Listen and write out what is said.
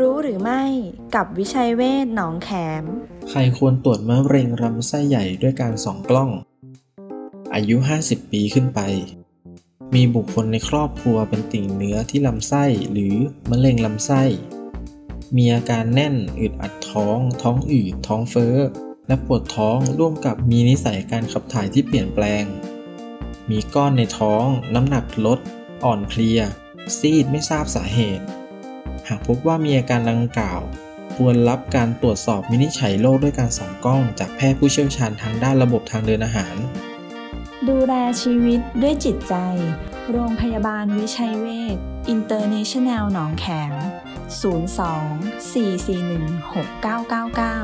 รู้หรือไม่กับวิชัยเวศหนองแขม ใครควรตรวจมะเร็งลำไส้ใหญ่ด้วยการส่องกล้อง อายุ 50 ปีขึ้นไป มีบุคคลในครอบครัวเป็นติ่งเนื้อที่ลำไส้หรือมะเร็งลำไส้ มีอาการแน่นอึดอัดท้อง ท้องอืดท้องเฟ้อ และปวดท้องร่วมกับมีนิสัยการขับถ่ายที่เปลี่ยนแปลง มีก้อนในท้อง น้ำหนักลด อ่อนเพลีย ซีดไม่ทราบสาเหตุ หากพบว่ามีอาการดังกล่าว ควรรับการตรวจสอบวินิจฉัยโรคด้วยการส่องกล้อง จากแพทย์ผู้เชี่ยวชาญทางด้านระบบทางเดินอาหาร ดูแลชีวิตด้วยจิตใจ โรงพยาบาลวิชัยเวชอินเตอร์เนชั่นแนลหนองแขม 02 441 6999